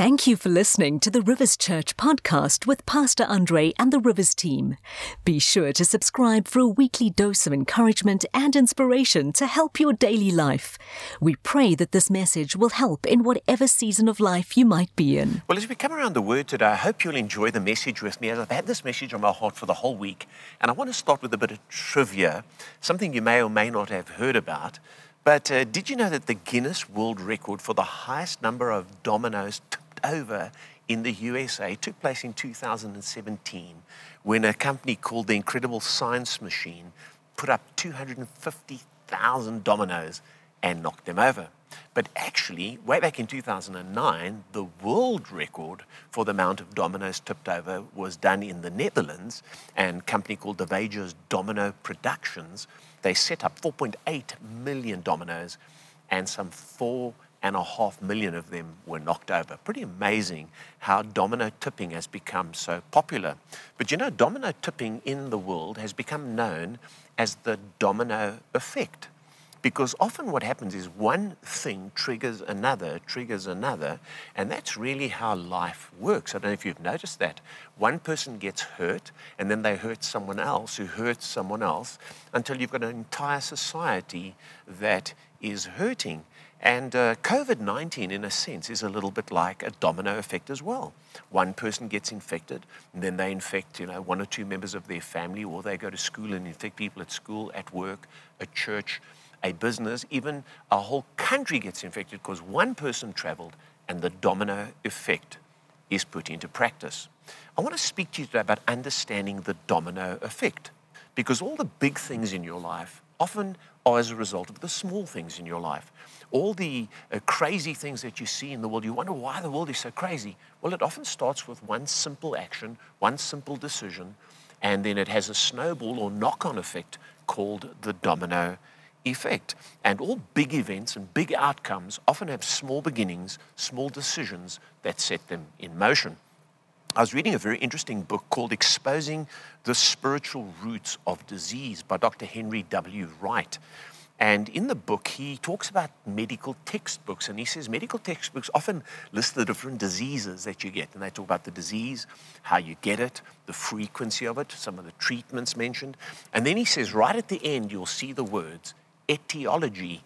Thank you for listening to the Rivers Church podcast with Pastor Andre and the Rivers team. Be sure to subscribe for a weekly dose of encouragement and inspiration to help your daily life. We pray that this message will help in whatever season of life you might be in. Well, as we come around the word today, I hope you'll enjoy the message with me as I've had this message on my heart for the whole week. And I want to start with a bit of trivia, something you may or may not have heard about. But uh, did you know that the Guinness World Record for the highest number of dominoes over in the USA took place in 2017 when a company called the Incredible Science Machine put up 250,000 dominoes and knocked them over. But actually, way back in 2009, the world record for the amount of dominoes tipped over was done in the Netherlands, and a company called De Weijers Domino Productions they set up 4.8 million dominoes, and some four and a half million of them were knocked over. Pretty amazing how domino tipping has become so popular. But you know, domino tipping in the world has become known as the domino effect. Because often what happens is one thing triggers another, triggers another, and that's really how life works. I don't know if you've noticed that. One person gets hurt, and then they hurt someone else who hurts someone else until you've got an entire society that is hurting. And uh, COVID 19, in a sense, is a little bit like a domino effect as well. One person gets infected, and then they infect, you know, one or two members of their family, or they go to school and infect people at school, at work, at church a business, even a whole country gets infected because one person traveled and the domino effect is put into practice. I want to speak to you today about understanding the domino effect because all the big things in your life often are as a result of the small things in your life. All the uh, crazy things that you see in the world, you wonder why the world is so crazy. Well, it often starts with one simple action, one simple decision, and then it has a snowball or knock on effect called the domino effect. And all big events and big outcomes often have small beginnings, small decisions that set them in motion. I was reading a very interesting book called Exposing the Spiritual Roots of Disease by Dr. Henry W. Wright. And in the book, he talks about medical textbooks, and he says medical textbooks often list the different diseases that you get. And they talk about the disease, how you get it, the frequency of it, some of the treatments mentioned. And then he says, right at the end, you'll see the words etiology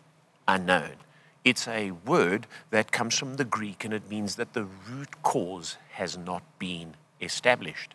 unknown. It's a word that comes from the Greek and it means that the root cause has not been established.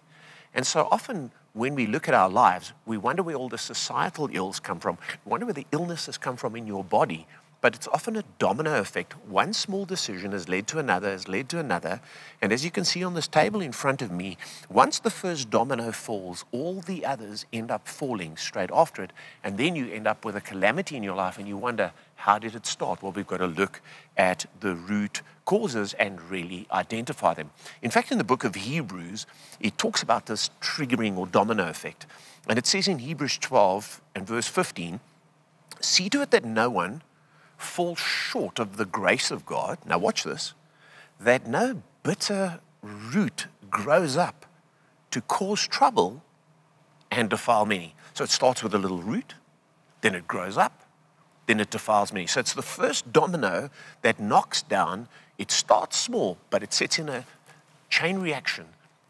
And so often when we look at our lives, we wonder where all the societal ills come from. We wonder where the illnesses come from in your body but it's often a domino effect. One small decision has led to another, has led to another. And as you can see on this table in front of me, once the first domino falls, all the others end up falling straight after it. And then you end up with a calamity in your life and you wonder, how did it start? Well, we've got to look at the root causes and really identify them. In fact, in the book of Hebrews, it talks about this triggering or domino effect. And it says in Hebrews 12 and verse 15, see to it that no one fall short of the grace of God. Now, watch this that no bitter root grows up to cause trouble and defile many. So it starts with a little root, then it grows up, then it defiles many. So it's the first domino that knocks down. It starts small, but it sets in a chain reaction,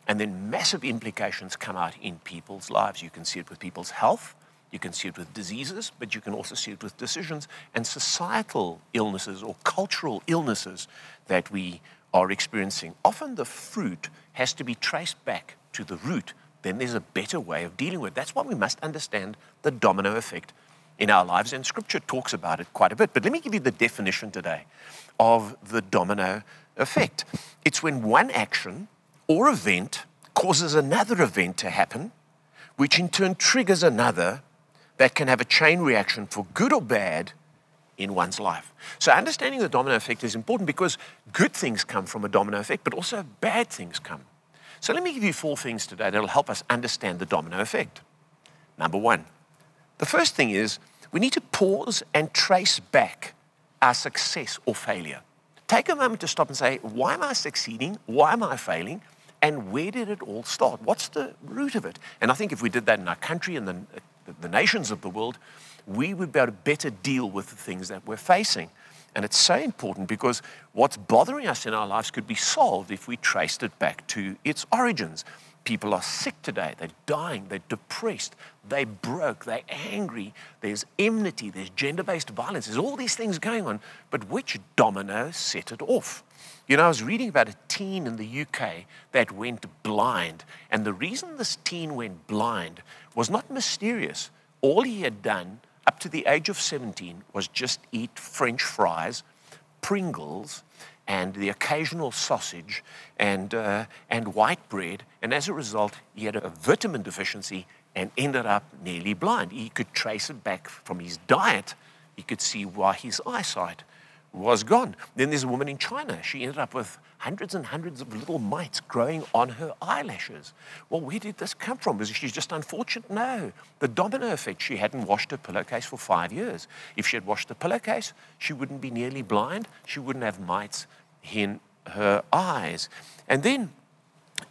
and then massive implications come out in people's lives. You can see it with people's health, you can see it with diseases, but you can also see it with decisions and societal illnesses or cultural illnesses that we are experiencing. Often the fruit has to be traced back to the root. Then there's a better way of dealing with it. That's why we must understand the domino effect in our lives, and Scripture talks about it quite a bit. But let me give you the definition today of the domino effect it's when one action or event causes another event to happen, which in turn triggers another that can have a chain reaction for good or bad in one's life. So, understanding the domino effect is important because good things come from a domino effect, but also bad things come. So, let me give you four things today that'll help us understand the domino effect. Number one, the first thing is we need to pause and trace back our success or failure. Take a moment to stop and say, why am I succeeding? Why am I failing? And where did it all start? What's the root of it? And I think if we did that in our country and the the nations of the world, we would be able to better deal with the things that we're facing. And it's so important because what's bothering us in our lives could be solved if we traced it back to its origins. People are sick today. They're dying. They're depressed. They're broke. They're angry. There's enmity. There's gender based violence. There's all these things going on. But which domino set it off? You know, I was reading about a teen in the UK that went blind. And the reason this teen went blind was not mysterious. All he had done up to the age of 17 was just eat French fries, Pringles, and the occasional sausage and, uh, and white bread. And as a result, he had a vitamin deficiency and ended up nearly blind. He could trace it back from his diet. He could see why his eyesight was gone. Then there's a woman in China. She ended up with hundreds and hundreds of little mites growing on her eyelashes. Well, where did this come from? Was she just unfortunate? No. The domino effect. She hadn't washed her pillowcase for five years. If she had washed the pillowcase, she wouldn't be nearly blind. She wouldn't have mites in her eyes. And then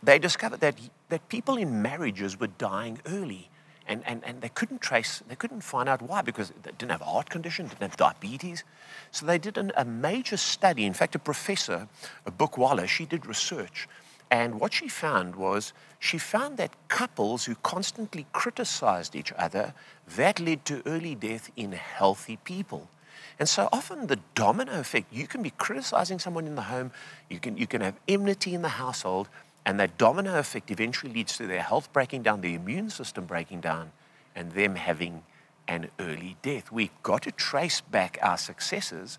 they discovered that, that people in marriages were dying early and, and, and they couldn't trace, they couldn't find out why because they didn't have a heart condition, didn't have diabetes. So they did an, a major study. In fact, a professor, a Buchweiler, she did research. And what she found was she found that couples who constantly criticized each other, that led to early death in healthy people. And so often the domino effect, you can be criticizing someone in the home, you can, you can have enmity in the household, and that domino effect eventually leads to their health breaking down, their immune system breaking down, and them having an early death. We've got to trace back our successes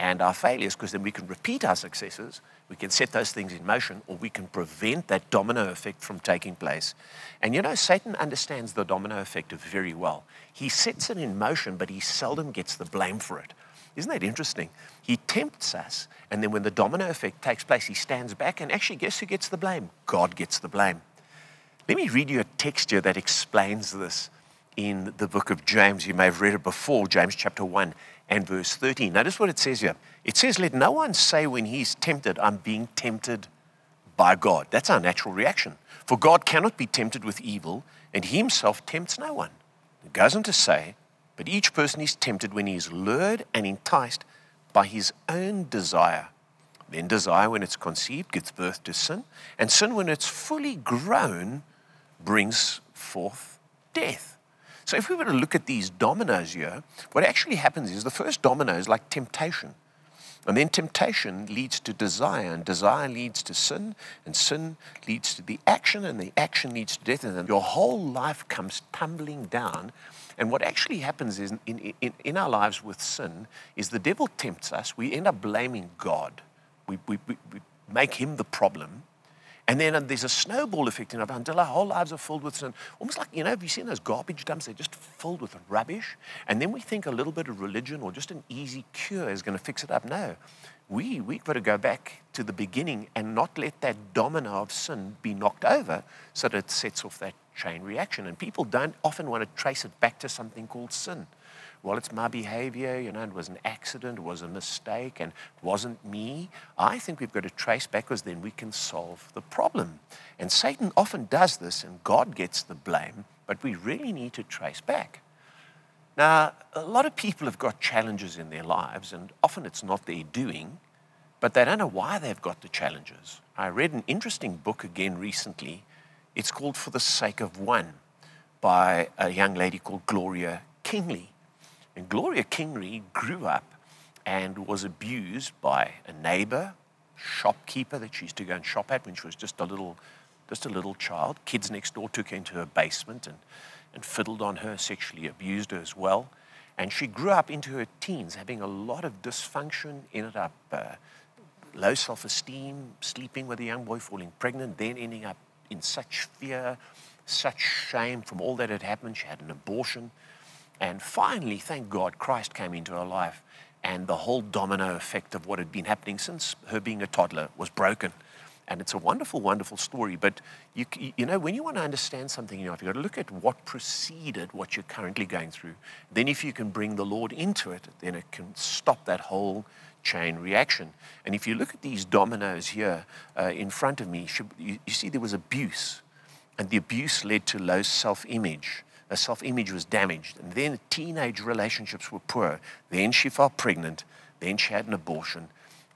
and our failures because then we can repeat our successes, we can set those things in motion, or we can prevent that domino effect from taking place. And you know, Satan understands the domino effect very well. He sets it in motion, but he seldom gets the blame for it. Isn't that interesting? He tempts us, and then when the domino effect takes place, he stands back, and actually, guess who gets the blame? God gets the blame. Let me read you a texture that explains this in the book of James. You may have read it before, James chapter 1 and verse 13. Notice what it says here. It says, Let no one say when he's tempted, I'm being tempted by God. That's our natural reaction. For God cannot be tempted with evil, and he himself tempts no one. It goes on to say, but each person is tempted when he is lured and enticed by his own desire. Then desire, when it's conceived, gives birth to sin. And sin, when it's fully grown, brings forth death. So if we were to look at these dominoes here, what actually happens is the first domino is like temptation. And then temptation leads to desire, and desire leads to sin, and sin leads to the action, and the action leads to death. And then your whole life comes tumbling down and what actually happens is in, in, in our lives with sin is the devil tempts us. We end up blaming God. We, we, we, we make him the problem. And then uh, there's a snowball effect in our until our whole lives are filled with sin. Almost like, you know, have you seen those garbage dumps? They're just filled with rubbish. And then we think a little bit of religion or just an easy cure is going to fix it up. No. We, we've got to go back to the beginning and not let that domino of sin be knocked over so that it sets off that chain reaction. And people don't often want to trace it back to something called sin. Well, it's my behavior, you know, it was an accident, it was a mistake, and it wasn't me. I think we've got to trace back because then we can solve the problem. And Satan often does this, and God gets the blame, but we really need to trace back. Now, a lot of people have got challenges in their lives, and often it's not their doing, but they don't know why they've got the challenges. I read an interesting book again recently it's called For the Sake of One by a young lady called Gloria Kingley. And Gloria Kingley grew up and was abused by a neighbor, shopkeeper that she used to go and shop at when she was just a little, just a little child. Kids next door took her into her basement and, and fiddled on her, sexually abused her as well. And she grew up into her teens having a lot of dysfunction, ended up uh, low self esteem, sleeping with a young boy, falling pregnant, then ending up in such fear, such shame from all that had happened. She had an abortion. And finally, thank God, Christ came into her life, and the whole domino effect of what had been happening since her being a toddler was broken. And it's a wonderful, wonderful story. But you, you know, when you want to understand something in your life, you've got to look at what preceded what you're currently going through. Then, if you can bring the Lord into it, then it can stop that whole chain reaction. And if you look at these dominoes here uh, in front of me, you, you see there was abuse. And the abuse led to low self image. Her self image was damaged. And then teenage relationships were poor. Then she fell pregnant. Then she had an abortion.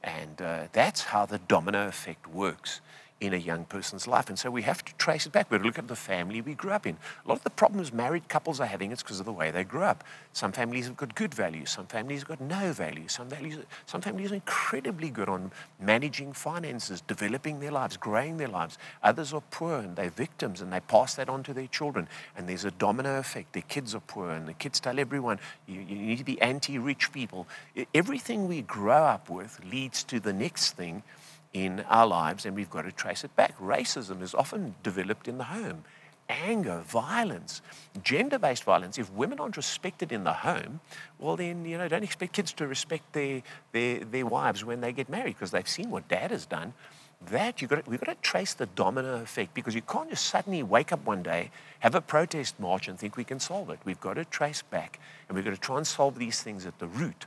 And uh, that's how the domino effect works in a young person's life. And so we have to trace it back. We look at the family we grew up in. A lot of the problems married couples are having is because of the way they grew up. Some families have got good values, some families have got no values, some, values, some families are incredibly good on managing finances, developing their lives, growing their lives. Others are poor and they're victims and they pass that on to their children. And there's a domino effect. Their kids are poor and the kids tell everyone, you, you need to be anti rich people. Everything we grow up with leads to the next thing in our lives, and we've got to trace it back. Racism is often developed in the home. Anger, violence, gender based violence. If women aren't respected in the home, well, then, you know, don't expect kids to respect their, their, their wives when they get married because they've seen what dad has done. That you've got to, we've got to trace the domino effect because you can't just suddenly wake up one day, have a protest march, and think we can solve it. We've got to trace back and we've got to try and solve these things at the root,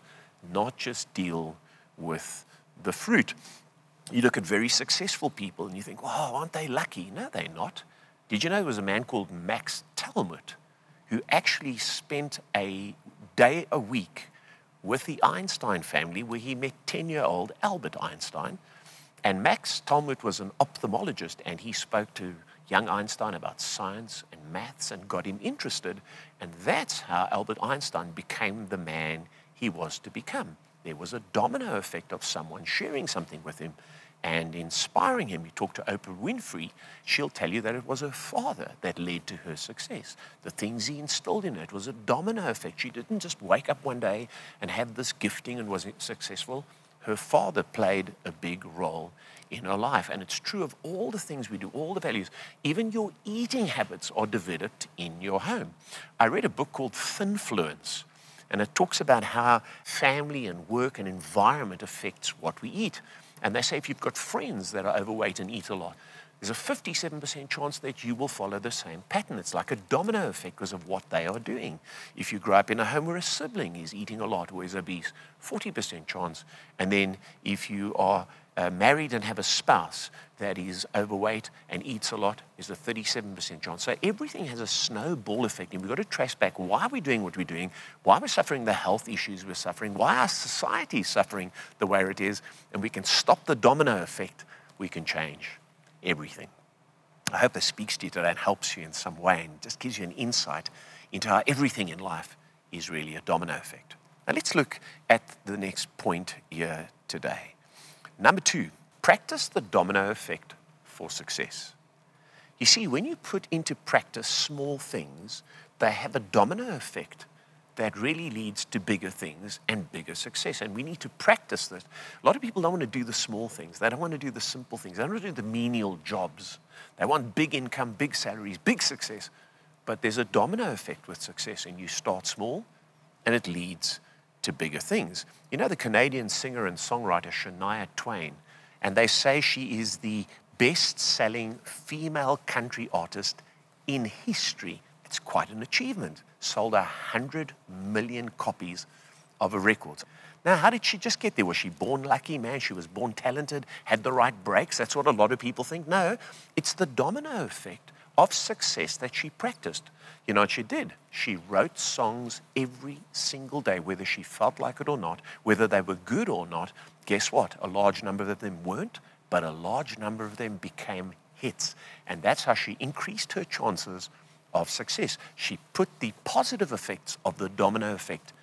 not just deal with the fruit you look at very successful people and you think, wow, aren't they lucky? No, they're not. Did you know there was a man called Max Talmud who actually spent a day a week with the Einstein family where he met 10 year old Albert Einstein? And Max Talmud was an ophthalmologist and he spoke to young Einstein about science and maths and got him interested. And that's how Albert Einstein became the man he was to become. There was a domino effect of someone sharing something with him and inspiring him. You talk to Oprah Winfrey, she'll tell you that it was her father that led to her success. The things he instilled in her, it was a domino effect. She didn't just wake up one day and have this gifting and was successful. Her father played a big role in her life. And it's true of all the things we do, all the values. Even your eating habits are developed in your home. I read a book called Thinfluence. And it talks about how family and work and environment affects what we eat. And they say if you've got friends that are overweight and eat a lot, there's a 57% chance that you will follow the same pattern. It's like a domino effect because of what they are doing. If you grow up in a home where a sibling is eating a lot or is obese, 40% chance. And then if you are uh, married and have a spouse that is overweight and eats a lot, is a 37% chance. So everything has a snowball effect, and we've got to trace back why we're doing what we're doing, why we're suffering the health issues we're suffering, why our society is suffering the way it is, and we can stop the domino effect. We can change everything. I hope this speaks to you today and helps you in some way and just gives you an insight into how everything in life is really a domino effect. Now let's look at the next point here today. Number two, practice the domino effect for success. You see, when you put into practice small things, they have a domino effect that really leads to bigger things and bigger success. And we need to practice this. A lot of people don't want to do the small things. They don't want to do the simple things. They don't want to do the menial jobs. They want big income, big salaries, big success. But there's a domino effect with success, and you start small, and it leads to bigger things. You know the Canadian singer and songwriter Shania Twain, and they say she is the best selling female country artist in history. It's quite an achievement. Sold 100 million copies of a record. Now, how did she just get there? Was she born lucky? Man, she was born talented, had the right breaks. That's what a lot of people think. No, it's the domino effect of success that she practiced. You know what she did? She wrote songs every single day, whether she felt like it or not, whether they were good or not. Guess what? A large number of them weren't, but a large number of them became hits. And that's how she increased her chances of success. She put the positive effects of the domino effect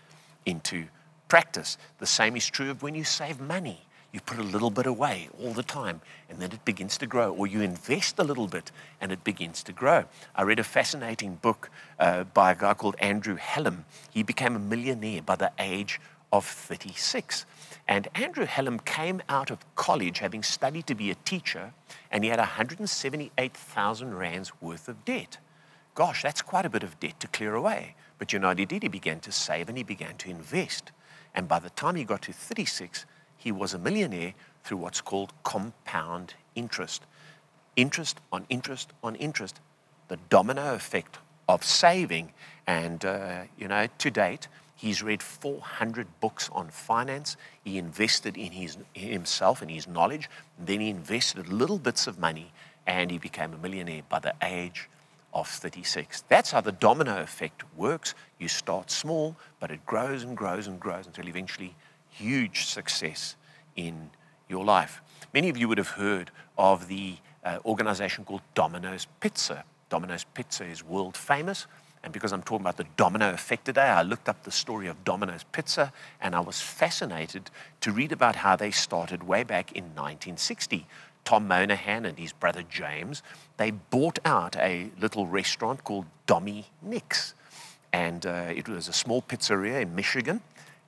into practice. The same is true of when you save money you put a little bit away all the time and then it begins to grow, or you invest a little bit and it begins to grow. I read a fascinating book uh, by a guy called Andrew Hallam. He became a millionaire by the age of 36. And Andrew Hallam came out of college having studied to be a teacher, and he had 178,000 rands worth of debt. Gosh, that's quite a bit of debt to clear away. But you know what he did? He began to save and he began to invest. And by the time he got to 36, he was a millionaire through what's called compound interest. Interest on interest on interest, the domino effect of saving. And, uh, you know, to date, he's read 400 books on finance. He invested in his, himself and his knowledge. Then he invested little bits of money and he became a millionaire by the age of 36. That's how the domino effect works. You start small, but it grows and grows and grows until eventually huge success in your life. Many of you would have heard of the uh, organization called Domino's Pizza. Domino's Pizza is world famous. And because I'm talking about the domino effect today, I looked up the story of Domino's Pizza and I was fascinated to read about how they started way back in 1960. Tom Monaghan and his brother James, they bought out a little restaurant called Domi Nick's. And uh, it was a small pizzeria in Michigan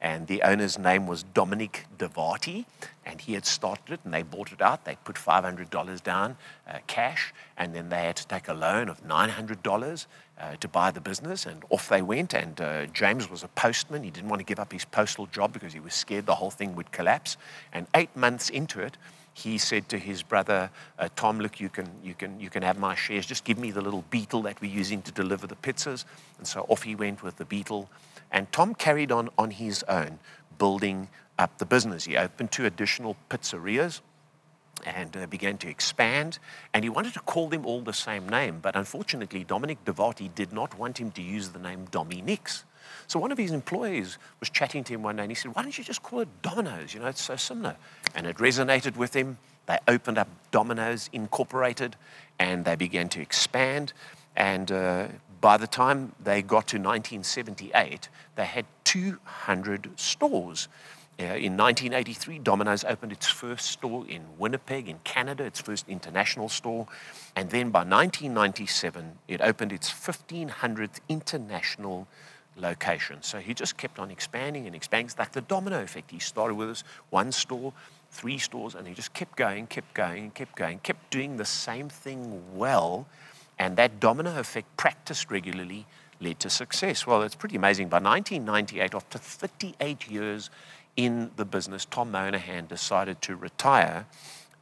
and the owner's name was Dominick DeVarti, and he had started it, and they bought it out. They put $500 down uh, cash, and then they had to take a loan of $900 uh, to buy the business, and off they went. And uh, James was a postman. He didn't want to give up his postal job because he was scared the whole thing would collapse. And eight months into it, he said to his brother uh, Tom, "Look, you can, you can, you can have my shares. Just give me the little beetle that we're using to deliver the pizzas." And so off he went with the beetle. And Tom carried on on his own, building up the business. He opened two additional pizzerias and uh, began to expand. And he wanted to call them all the same name, but unfortunately, Dominick DeVarti did not want him to use the name DomiNick's. So one of his employees was chatting to him one day and he said, Why don't you just call it Domino's? You know, it's so similar. And it resonated with him. They opened up Domino's Incorporated and they began to expand. And uh, by the time they got to 1978, they had 200 stores. Uh, in 1983, Domino's opened its first store in Winnipeg, in Canada, its first international store. And then by 1997, it opened its 1500th international location. So he just kept on expanding and expanding. It's like the domino effect. He started with us one store, three stores, and he just kept going, kept going, kept going, kept doing the same thing well and that domino effect, practiced regularly, led to success. Well, it's pretty amazing. By 1998, after 38 years in the business, Tom Monaghan decided to retire.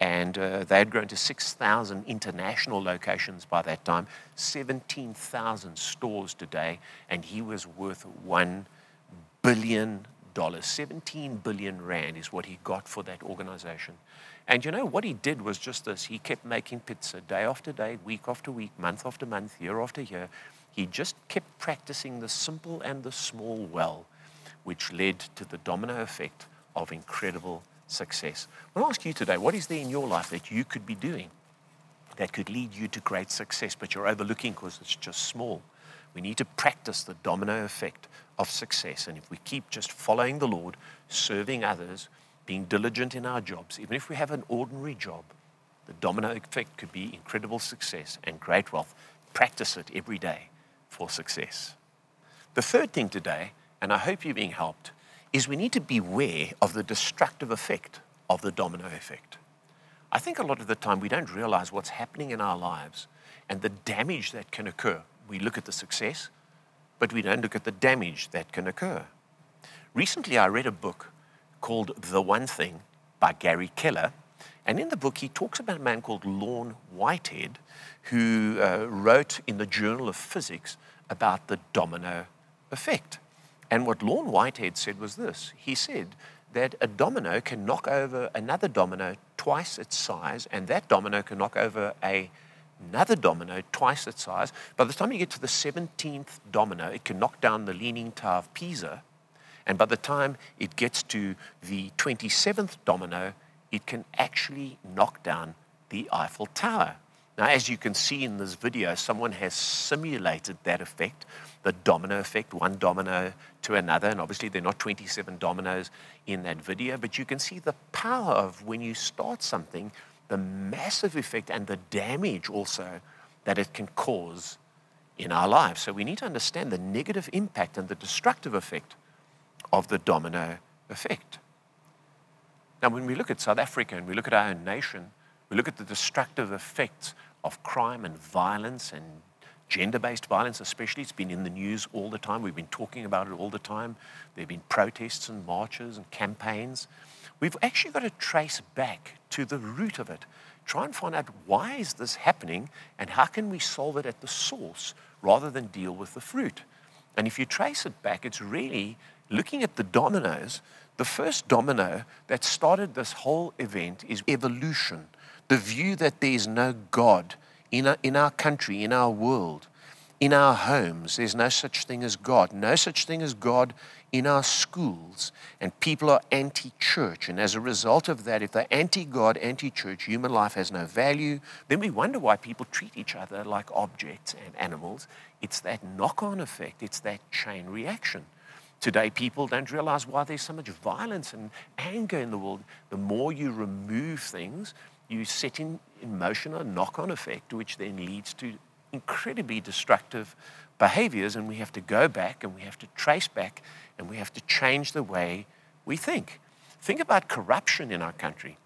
And uh, they had grown to 6,000 international locations by that time, 17,000 stores today, and he was worth $1 billion. 17 billion rand is what he got for that organization. And you know, what he did was just this he kept making pizza day after day, week after week, month after month, year after year. He just kept practicing the simple and the small well, which led to the domino effect of incredible success. I want to ask you today what is there in your life that you could be doing that could lead you to great success, but you're overlooking because it's just small? We need to practice the domino effect of success. And if we keep just following the Lord, serving others, being diligent in our jobs, even if we have an ordinary job, the domino effect could be incredible success and great wealth. Practice it every day for success. The third thing today, and I hope you're being helped, is we need to beware of the destructive effect of the domino effect. I think a lot of the time we don't realize what's happening in our lives and the damage that can occur. We look at the success, but we don't look at the damage that can occur. Recently, I read a book called The One Thing by Gary Keller. And in the book, he talks about a man called Lorne Whitehead, who uh, wrote in the Journal of Physics about the domino effect. And what Lorne Whitehead said was this he said that a domino can knock over another domino twice its size, and that domino can knock over a, another domino twice its size. By the time you get to the 17th domino, it can knock down the Leaning Tower of Pisa and by the time it gets to the 27th domino, it can actually knock down the Eiffel Tower. Now, as you can see in this video, someone has simulated that effect, the domino effect, one domino to another. And obviously, there are not 27 dominoes in that video, but you can see the power of when you start something, the massive effect and the damage also that it can cause in our lives. So, we need to understand the negative impact and the destructive effect of the domino effect. Now, when we look at South Africa and we look at our own nation, we look at the destructive effects of crime and violence and gender based violence, especially. It's been in the news all the time. We've been talking about it all the time. There have been protests and marches and campaigns. We've actually got to trace back to the root of it, try and find out why is this happening and how can we solve it at the source rather than deal with the fruit. And if you trace it back, it's really looking at the dominoes, the first domino that started this whole event is evolution. The view that there is no God in our, in our country, in our world, in our homes. There's no such thing as God. No such thing as God in our schools and people are anti church. And as a result of that, if they're anti God, anti church, human life has no value, then we wonder why people treat each other like objects and animals. It's that knock on effect, it's that chain reaction. Today, people don't realize why there's so much violence and anger in the world. The more you remove things, you set in, in motion a knock on effect, which then leads to incredibly destructive behaviors. And we have to go back and we have to trace back and we have to change the way we think. Think about corruption in our country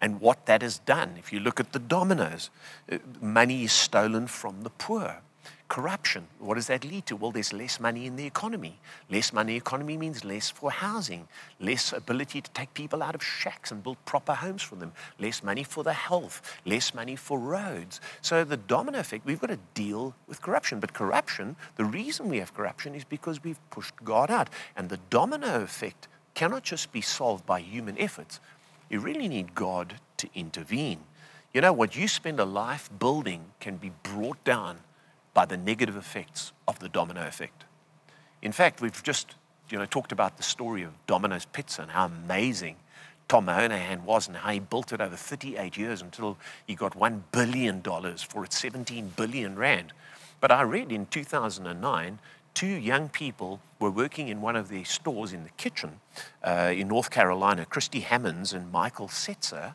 and what that has done. If you look at the dominoes, uh, money is stolen from the poor. Corruption, what does that lead to? Well, there's less money in the economy. Less money economy means less for housing, less ability to take people out of shacks and build proper homes for them, less money for the health, less money for roads. So the domino effect, we've got to deal with corruption. But corruption, the reason we have corruption is because we've pushed God out. And the domino effect cannot just be solved by human efforts. You really need God to intervene. You know, what you spend a life building can be brought down by the negative effects of the domino effect. In fact, we've just you know, talked about the story of Domino's Pizza and how amazing Tom Honohan was and how he built it over 38 years until he got $1 billion for its 17 billion rand. But I read in 2009, two young people were working in one of their stores in the kitchen uh, in North Carolina, Kristy Hammonds and Michael Setzer,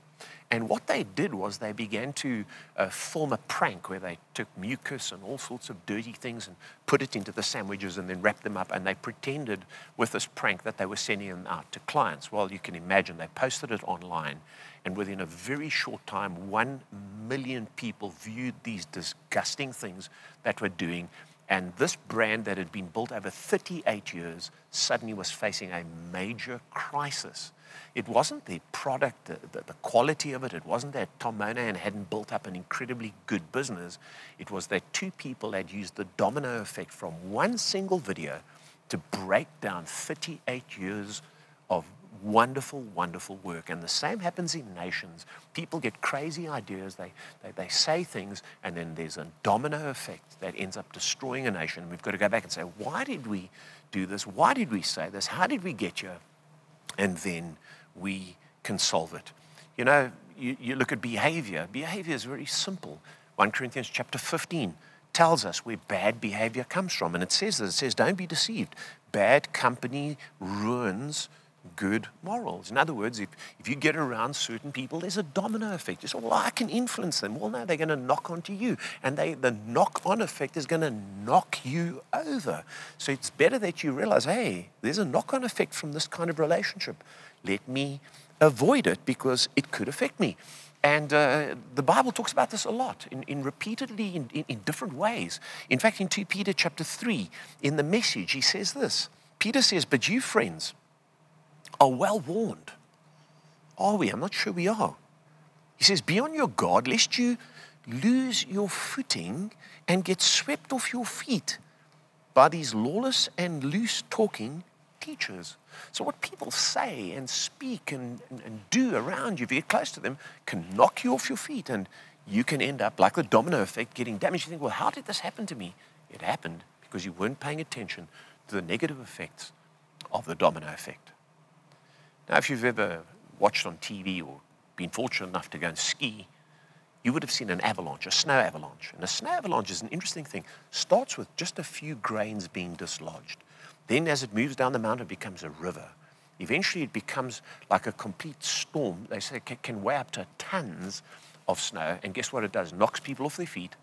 and what they did was they began to uh, form a prank where they took mucus and all sorts of dirty things and put it into the sandwiches and then wrapped them up. And they pretended with this prank that they were sending them out to clients. Well, you can imagine they posted it online. And within a very short time, one million people viewed these disgusting things that were doing. And this brand that had been built over 38 years suddenly was facing a major crisis. It wasn't the product, the, the, the, quality of it. It wasn't that Tom Monaghan hadn't built up an incredibly good business. It was that two people had used the domino effect from one single video to break down 38 years of wonderful, wonderful work. And the same happens in nations. People get crazy ideas, they, they, they say things, and then there's a domino effect that ends up destroying a nation. We've got to go back and say, why did we do this? Why did we say this? How did we get here? And then we can solve it. You know, you, you look at behavior. Behavior is very simple. 1 Corinthians chapter 15 tells us where bad behavior comes from. And it says this, it says, don't be deceived. Bad company ruins good morals. In other words, if, if you get around certain people, there's a domino effect. You say, well, I can influence them. Well, no, they're going to knock onto you. And they, the knock on effect is going to knock you over. So it's better that you realize, hey, there's a knock on effect from this kind of relationship. Let me avoid it because it could affect me. And uh, the Bible talks about this a lot, in, in repeatedly in, in, in different ways. In fact, in 2 Peter chapter 3, in the message, he says this. Peter says, But you, friends, are well warned. Are we? I'm not sure we are. He says, Be on your guard lest you lose your footing and get swept off your feet by these lawless and loose talking teachers. So, what people say and speak and, and, and, do around you, if you get close to them, can knock you off your feet and you can end up, like the domino effect, getting damaged. You think, well, how did this happen to me? It happened because you weren't paying attention to the negative effects of the domino effect. Now, if you've ever watched on TV or been fortunate enough to go and ski, you would have seen an avalanche, a snow avalanche. And a snow avalanche is an interesting thing. Starts with just a few grains being dislodged. Then, as it moves down the mountain, it becomes a river. Eventually, it becomes like a complete storm. They say it can weigh up to tons of snow. And guess what it does? It knocks people off their feet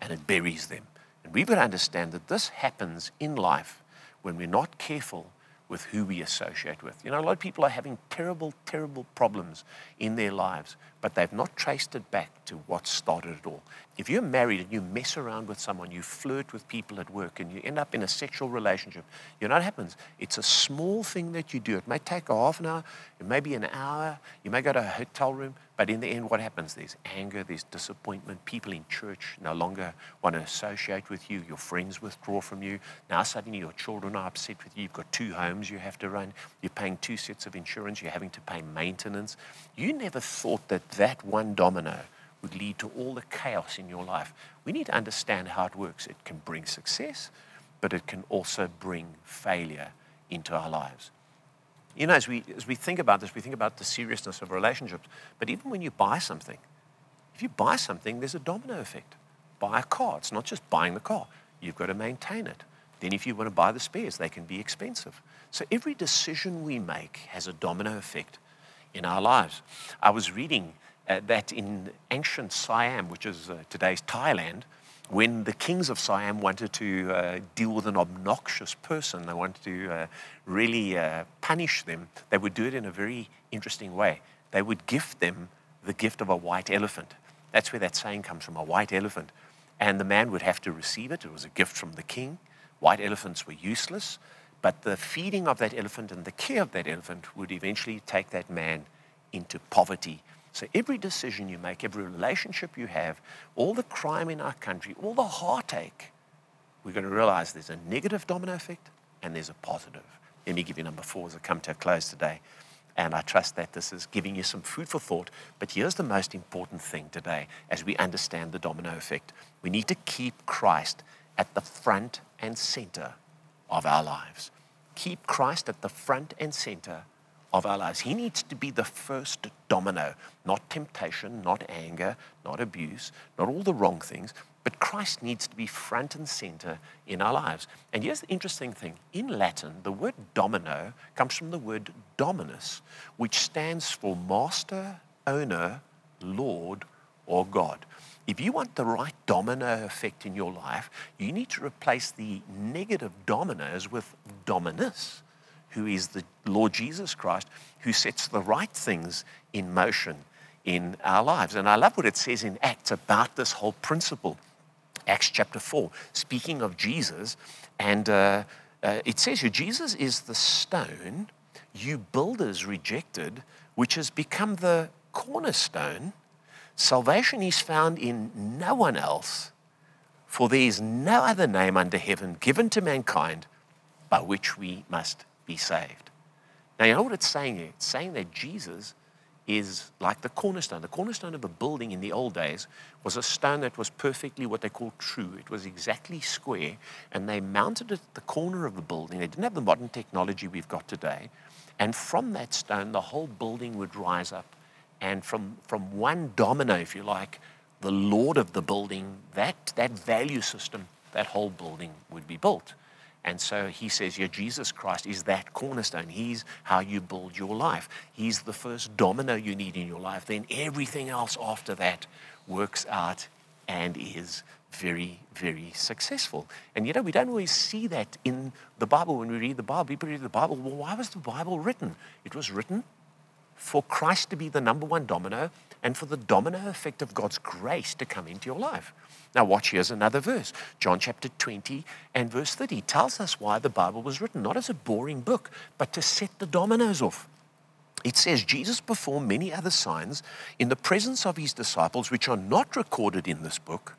and it buries them. And we've got to understand that this happens in life when we're not careful with who we associate with. You know, a lot of people are having terrible, terrible problems in their lives, but they've not traced it back to what started it all. If you're married and you mess around with someone, you flirt with people at work, and you end up in a sexual relationship, you know what happens? It's a small thing that you do. It may take a half an hour, it may be an hour, you may go to a hotel room, but in the end, what happens? There's anger, there's disappointment. People in church no longer want to associate with you. Your friends withdraw from you. Now, suddenly, your children are upset with you. You've got two homes you have to run. You're paying two sets of insurance. You're having to pay maintenance. You never thought that that one domino would lead to all the chaos in your life. We need to understand how it works. It can bring success, but it can also bring failure into our lives. You know, as we, as we think about this, we think about the seriousness of relationships. But even when you buy something, if you buy something, there's a domino effect. Buy a car, it's not just buying the car, you've got to maintain it. Then, if you want to buy the spares, they can be expensive. So, every decision we make has a domino effect in our lives. I was reading uh, that in ancient Siam, which is uh, today's Thailand, when the kings of Siam wanted to uh, deal with an obnoxious person, they wanted to uh, really uh, punish them, they would do it in a very interesting way. They would gift them the gift of a white elephant. That's where that saying comes from a white elephant. And the man would have to receive it. It was a gift from the king. White elephants were useless, but the feeding of that elephant and the care of that elephant would eventually take that man into poverty. So every decision you make, every relationship you have, all the crime in our country, all the heartache, we're going to realize there's a negative domino effect and there's a positive. Let me give you number four as I come to a close today. And I trust that this is giving you some food for thought. But here's the most important thing today as we understand the domino effect we need to keep Christ at the front and center of our lives. Keep Christ at the front and center of our lives. He needs to be the first domino, not temptation, not anger, not abuse, not all the wrong things, but Christ needs to be front and center in our lives. And here's the interesting thing in Latin, the word domino comes from the word dominus, which stands for master, owner, Lord, or God. If you want the right domino effect in your life, you need to replace the negative dominoes with dominus, who is the Lord Jesus Christ, who sets the right things in motion in our lives. And I love what it says in Acts about this whole principle. Acts chapter 4, speaking of Jesus. And uh, uh, it says here Jesus is the stone you builders rejected, which has become the cornerstone. Salvation is found in no one else, for there is no other name under heaven given to mankind by which we must be saved. Now, you know what it's saying here? It's saying that Jesus is like the cornerstone. The cornerstone of a building in the old days was a stone that was perfectly what they call true. It was exactly square, and they mounted it at the corner of the building. They didn't have the modern technology we've got today. And from that stone, the whole building would rise up. And from, from one domino, if you like, the lord of the building, that, that value system, that whole building would be built. And so he says, Yeah, Jesus Christ is that cornerstone. He's how you build your life. He's the first domino you need in your life. Then everything else after that works out and is very, very successful. And you know, we don't always see that in the Bible when we read the Bible. People read the Bible. Well, why was the Bible written? It was written for Christ to be the number one domino and for the domino effect of God's grace to come into your life. Now, watch, here's another verse. John chapter 20 and verse 30 tells us why the Bible was written, not as a boring book, but to set the dominoes off. It says, Jesus performed many other signs in the presence of his disciples, which are not recorded in this book,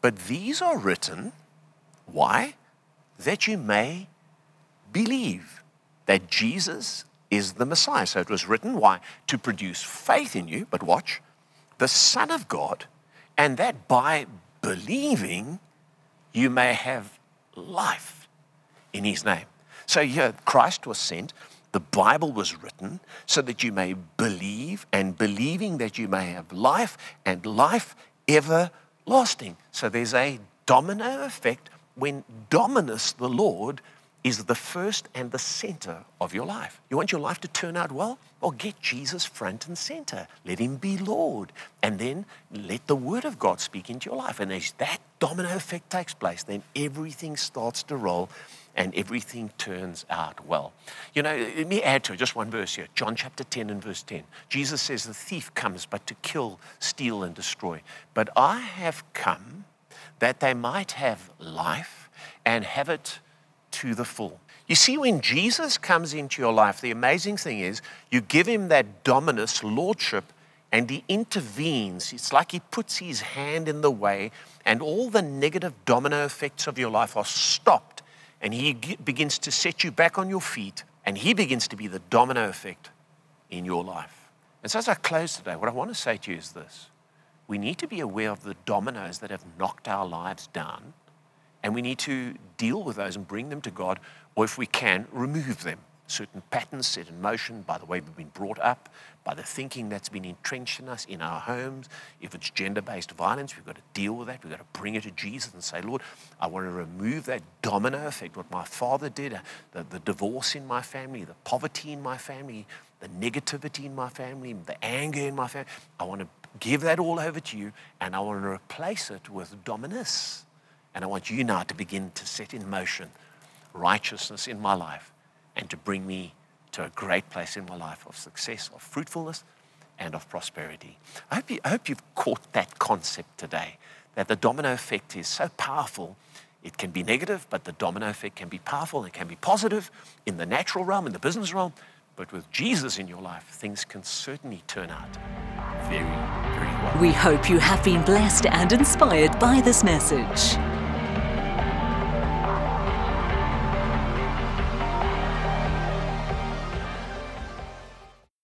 but these are written. Why? That you may believe that Jesus is the Messiah. So it was written, why? To produce faith in you, but watch, the Son of God, and that by believing you may have life in his name. So here, Christ was sent, the Bible was written so that you may believe, and believing that you may have life, and life everlasting. So there's a domino effect when Dominus, the Lord, is the first and the center of your life. You want your life to turn out well? Well, get Jesus front and center. Let him be Lord. And then let the word of God speak into your life. And as that domino effect takes place, then everything starts to roll and everything turns out well. You know, let me add to it just one verse here John chapter 10 and verse 10. Jesus says, The thief comes but to kill, steal, and destroy. But I have come that they might have life and have it to the full. You see, when Jesus comes into your life, the amazing thing is you give him that dominus lordship and he intervenes. It's like he puts his hand in the way, and all the negative domino effects of your life are stopped. And he begins to set you back on your feet, and he begins to be the domino effect in your life. And so, as I close today, what I want to say to you is this we need to be aware of the dominoes that have knocked our lives down And we need to deal with those and bring them to God, or if we can, remove them. Certain patterns set in motion by the way we've been brought up, by the thinking that's been entrenched in us in our homes. If it's gender based violence, we've got to deal with that. We've got to bring it to Jesus and say, Lord, I want to remove that domino effect, what my father did, uh, the, the divorce in my family, the poverty in my family, the negativity in my family, the anger in my family. I want to give that all over to you and I want to replace it with dominus. And I want you now to begin to set in motion righteousness in my life and to bring me to a great place in my life of success, of fruitfulness, and of prosperity. I hope, you, I hope you've caught that concept today that the domino effect is so powerful. It can be negative, but the domino effect can be powerful and can be positive in the natural realm, in the business realm. But with Jesus in your life, things can certainly turn out very, very well. We hope you have been blessed and inspired by this message.